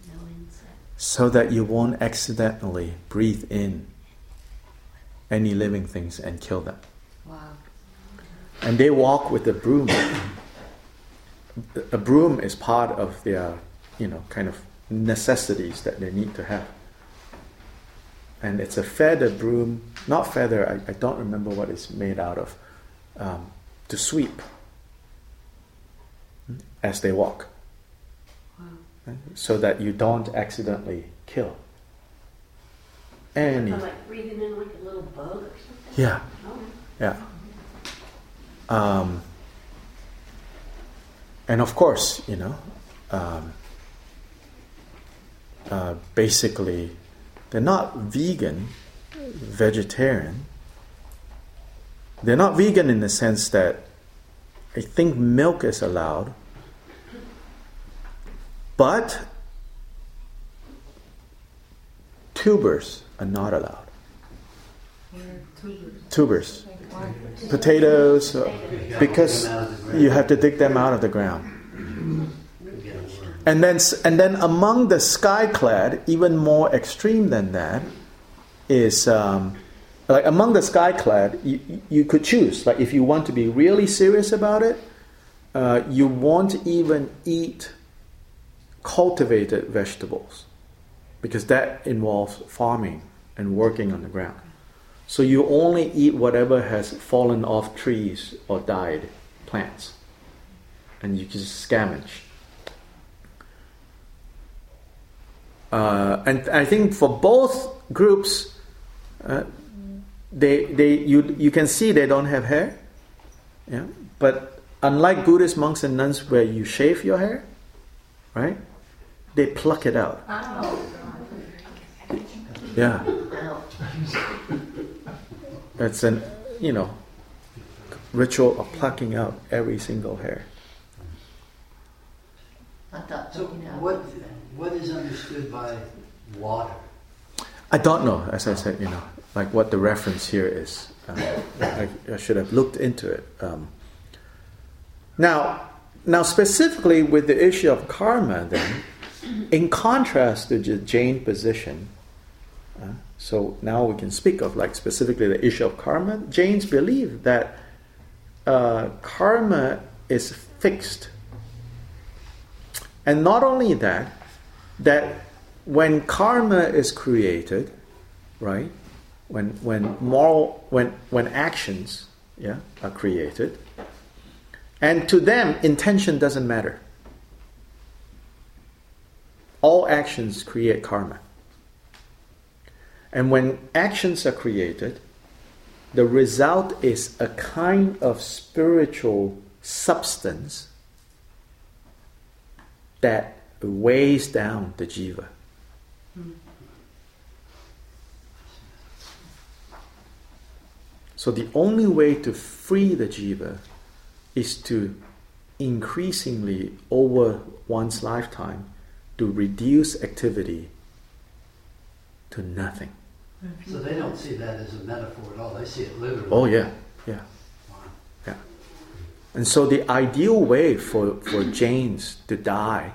No. So that you won't accidentally breathe in any living things and kill them. Wow. And they walk with a broom. a broom is part of their, you know, kind of necessities that they need to have. And it's a feather broom, not feather, I, I don't remember what it's made out of, um, to sweep as they walk. Right? So that you don't accidentally kill any. Like breathing in like a little bug or something. Yeah, Oh, yeah. Um, and of course, you know, um, uh, basically, they're not vegan, vegetarian. They're not vegan in the sense that I think milk is allowed, but tubers are not allowed. Tubers, potatoes, uh, because you have to dig them out of the ground. And then, and then among the skyclad, even more extreme than that, is um, like among the skyclad, you, you could choose. Like if you want to be really serious about it, uh, you won't even eat cultivated vegetables because that involves farming and working on the ground. So you only eat whatever has fallen off trees or died plants, and you just scavenge. Uh, and I think for both groups, uh, they they you you can see they don't have hair, yeah. But unlike Buddhist monks and nuns, where you shave your hair, right? They pluck it out. Yeah. It's an you know ritual of plucking out every single hair. So what, what is understood by water? I don't know, as I said, you know, like what the reference here is. Um, I, I should have looked into it. Um, now, now specifically with the issue of karma, then, in contrast to the Jain position, so now we can speak of like specifically the issue of karma. Jains believe that uh, karma is fixed, and not only that, that when karma is created, right? When when moral when when actions yeah are created, and to them intention doesn't matter. All actions create karma. And when actions are created, the result is a kind of spiritual substance that weighs down the jiva. So the only way to free the jiva is to increasingly over one's lifetime to reduce activity to nothing. So they don't see that as a metaphor at all, they see it literally. Oh yeah, yeah, Wow. yeah. And so the ideal way for, for Jains to die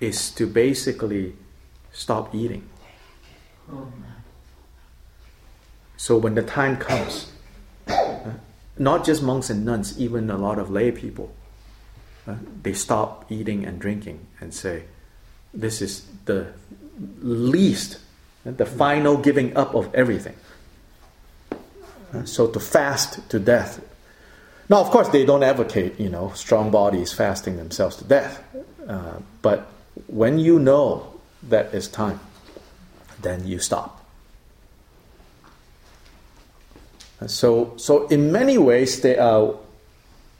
is to basically stop eating. So when the time comes, not just monks and nuns, even a lot of lay people, they stop eating and drinking and say, This is the least, the final giving up of everything. So to fast to death. Now, of course, they don't advocate, you know, strong bodies fasting themselves to death. Uh, but when you know that it's time, then you stop. So, so in many ways, they are,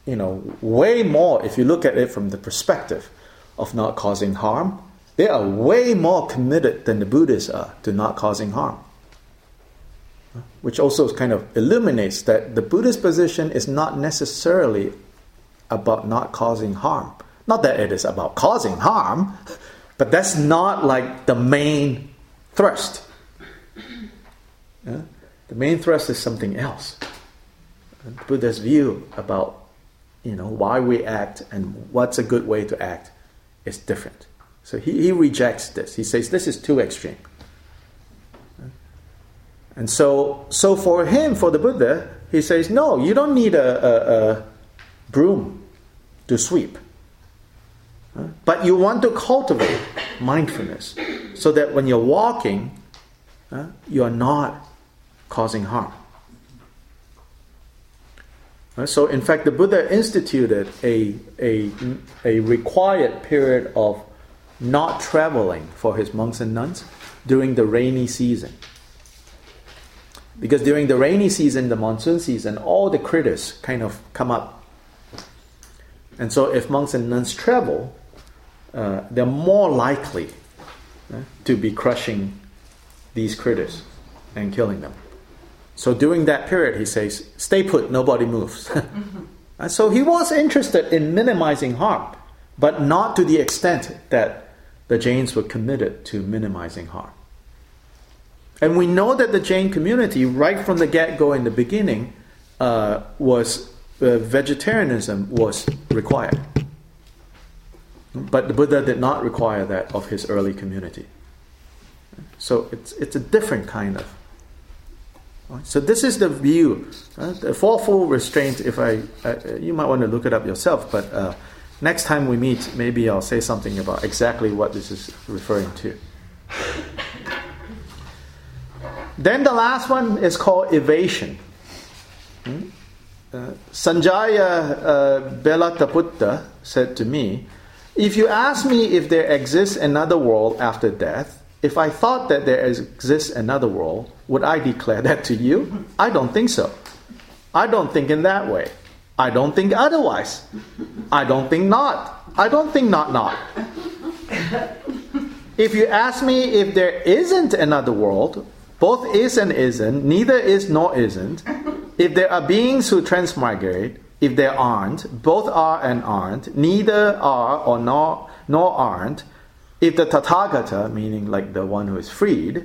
you know, way more. If you look at it from the perspective of not causing harm, they are way more committed than the Buddhists are to not causing harm. Which also kind of illuminates that the Buddhist position is not necessarily about not causing harm. Not that it is about causing harm, but that's not like the main thrust. Yeah? The main thrust is something else. The Buddha's view about you know why we act and what's a good way to act is different. So he, he rejects this. He says this is too extreme. And so so for him, for the Buddha, he says, no, you don't need a, a, a broom to sweep. But you want to cultivate mindfulness so that when you're walking, you're not causing harm. So, in fact, the Buddha instituted a, a, a required period of not traveling for his monks and nuns during the rainy season. Because during the rainy season, the monsoon season, all the critters kind of come up. And so, if monks and nuns travel, uh, they're more likely uh, to be crushing these critters and killing them. So during that period, he says, stay put, nobody moves. mm-hmm. So he was interested in minimizing harm, but not to the extent that the Jains were committed to minimizing harm. And we know that the Jain community, right from the get go in the beginning, uh, was uh, vegetarianism was required. But the Buddha did not require that of his early community. So it's, it's a different kind of so this is the view. Uh, the fourfold restraint. If I, uh, you might want to look it up yourself, but uh, next time we meet, maybe I'll say something about exactly what this is referring to. Then the last one is called evasion. Hmm? Uh, Sanjaya uh, Belatthaputta said to me, If you ask me if there exists another world after death, if I thought that there exists another world, would I declare that to you? I don't think so. I don't think in that way. I don't think otherwise. I don't think not. I don't think not not. If you ask me if there isn't another world, both is and isn't, neither is nor isn't, if there are beings who transmigrate, if there aren't, both are and aren't, neither are or nor, nor aren't, if the Tathagata, meaning like the one who is freed,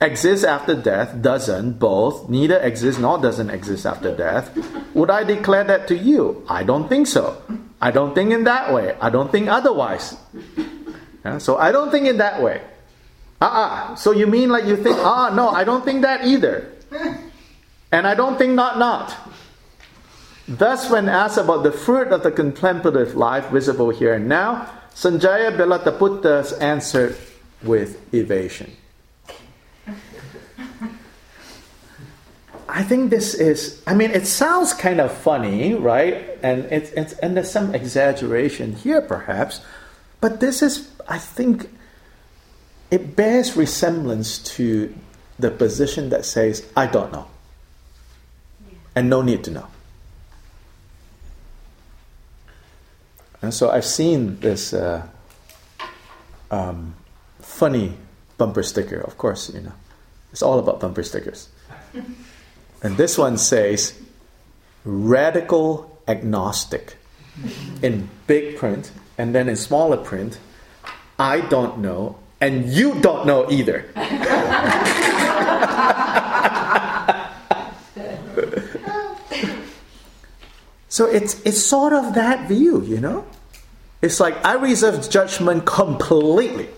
exists after death, doesn't, both, neither exists nor doesn't exist after death, would I declare that to you? I don't think so. I don't think in that way. I don't think otherwise. Yeah, so I don't think in that way. Ah, uh-uh. so you mean like you think, ah, no, I don't think that either. And I don't think not, not. Thus, when asked about the fruit of the contemplative life visible here and now, Sanjaya Belatthaputta answered with evasion. I think this is, I mean, it sounds kind of funny, right? And, it's, it's, and there's some exaggeration here, perhaps. But this is, I think, it bears resemblance to the position that says, I don't know. And no need to know. And so I've seen this uh, um, funny bumper sticker, of course, you know. It's all about bumper stickers. and this one says, radical agnostic in big print, and then in smaller print, I don't know, and you don't know either. So it's, it's sort of that view, you know? It's like I reserve judgment completely.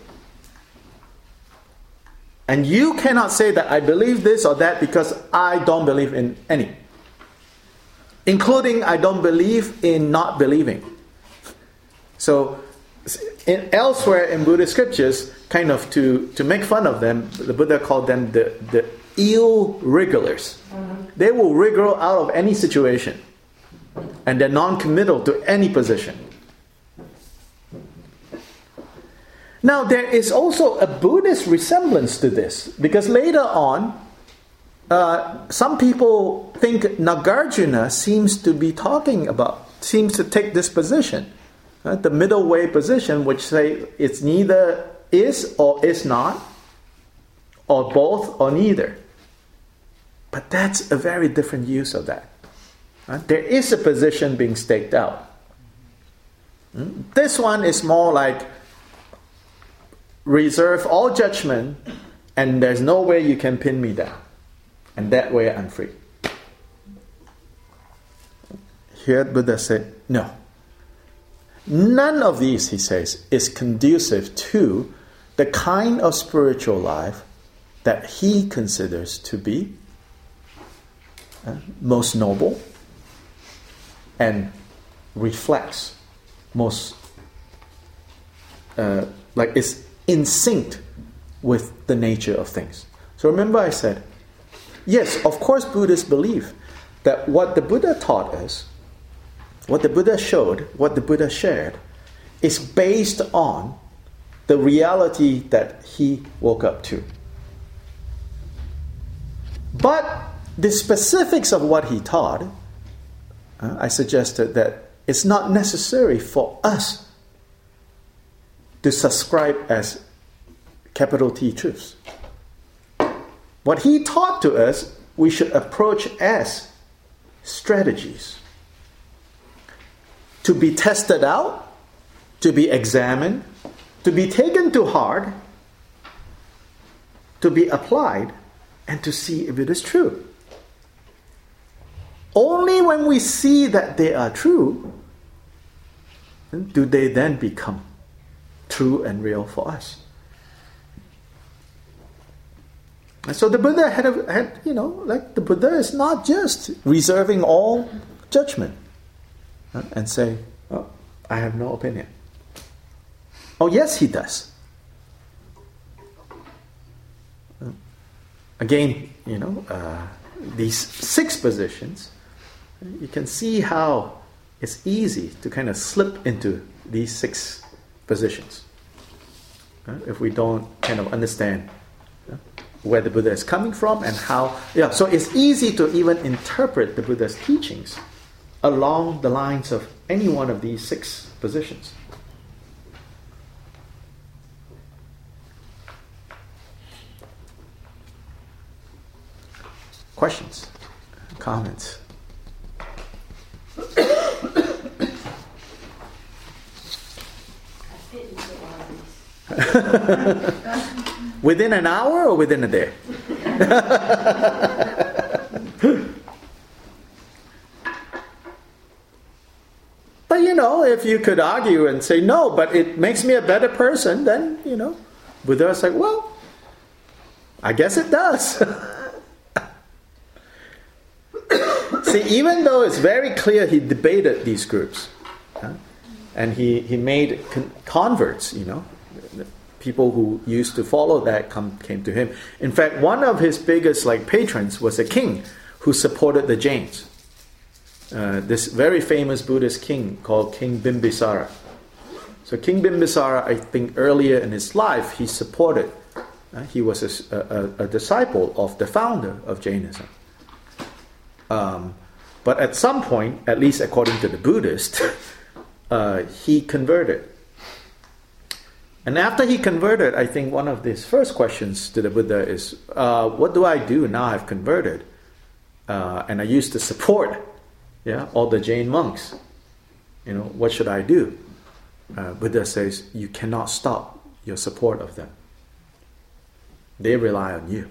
And you cannot say that I believe this or that because I don't believe in any. Including I don't believe in not believing. So in, elsewhere in Buddhist scriptures, kind of to, to make fun of them, the Buddha called them the, the eel wrigglers. Mm-hmm. They will wriggle out of any situation and they're non committal to any position. Now, there is also a Buddhist resemblance to this because later on, uh, some people think Nagarjuna seems to be talking about, seems to take this position, uh, the middle way position, which say it's neither is or is not, or both or neither. But that's a very different use of that. Uh, there is a position being staked out. Mm? This one is more like reserve all judgment, and there's no way you can pin me down. And that way I'm free. Here Buddha said, no. None of these, he says, is conducive to the kind of spiritual life that he considers to be uh, most noble and reflects most, uh, like it's in sync with the nature of things. So remember, I said, yes, of course, Buddhists believe that what the Buddha taught us, what the Buddha showed, what the Buddha shared, is based on the reality that he woke up to. But the specifics of what he taught, uh, I suggested that it's not necessary for us to subscribe as capital T truths. What he taught to us, we should approach as strategies to be tested out, to be examined, to be taken to heart, to be applied, and to see if it is true. Only when we see that they are true do they then become true and real for us. And so the Buddha had, a, had, you know, like the Buddha is not just reserving all judgment uh, and say, oh, I have no opinion. Oh, yes, he does. Uh, again, you know, uh, these six positions, you can see how it's easy to kind of slip into these six positions. Uh, if we don't kind of understand uh, where the Buddha is coming from and how, yeah, so it's easy to even interpret the Buddha's teachings along the lines of any one of these six positions. Questions? Comments? within an hour or within a day? but you know, if you could argue and say, no, but it makes me a better person, then, you know, Buddha's like, well, I guess it does. See, even though it's very clear he debated these groups, huh? and he, he made con- converts, you know, people who used to follow that come, came to him. In fact, one of his biggest like patrons was a king who supported the Jains. Uh, this very famous Buddhist king called King Bimbisara. So King Bimbisara, I think earlier in his life, he supported. Uh, he was a, a, a, disciple of the founder of Jainism. Um, but at some point, at least according to the Buddhist, uh, he converted and after he converted, I think one of his first questions to the Buddha is, uh, "What do I do now? I've converted, uh, and I used to support, yeah, all the Jain monks. You know, what should I do?" Uh, Buddha says, "You cannot stop your support of them. They rely on you.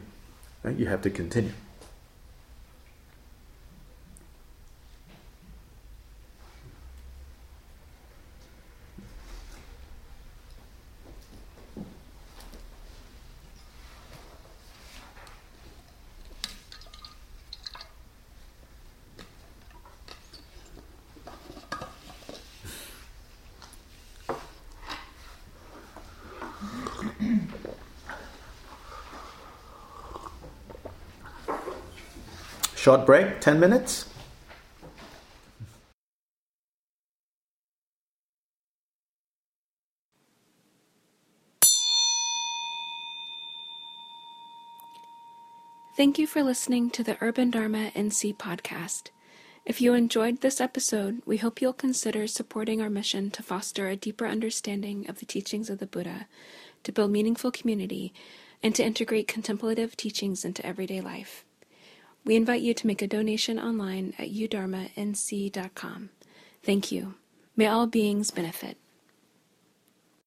Right? You have to continue." Short break, 10 minutes. Thank you for listening to the Urban Dharma NC podcast. If you enjoyed this episode, we hope you'll consider supporting our mission to foster a deeper understanding of the teachings of the Buddha, to build meaningful community, and to integrate contemplative teachings into everyday life. We invite you to make a donation online at udharmanc.com. Thank you. May all beings benefit.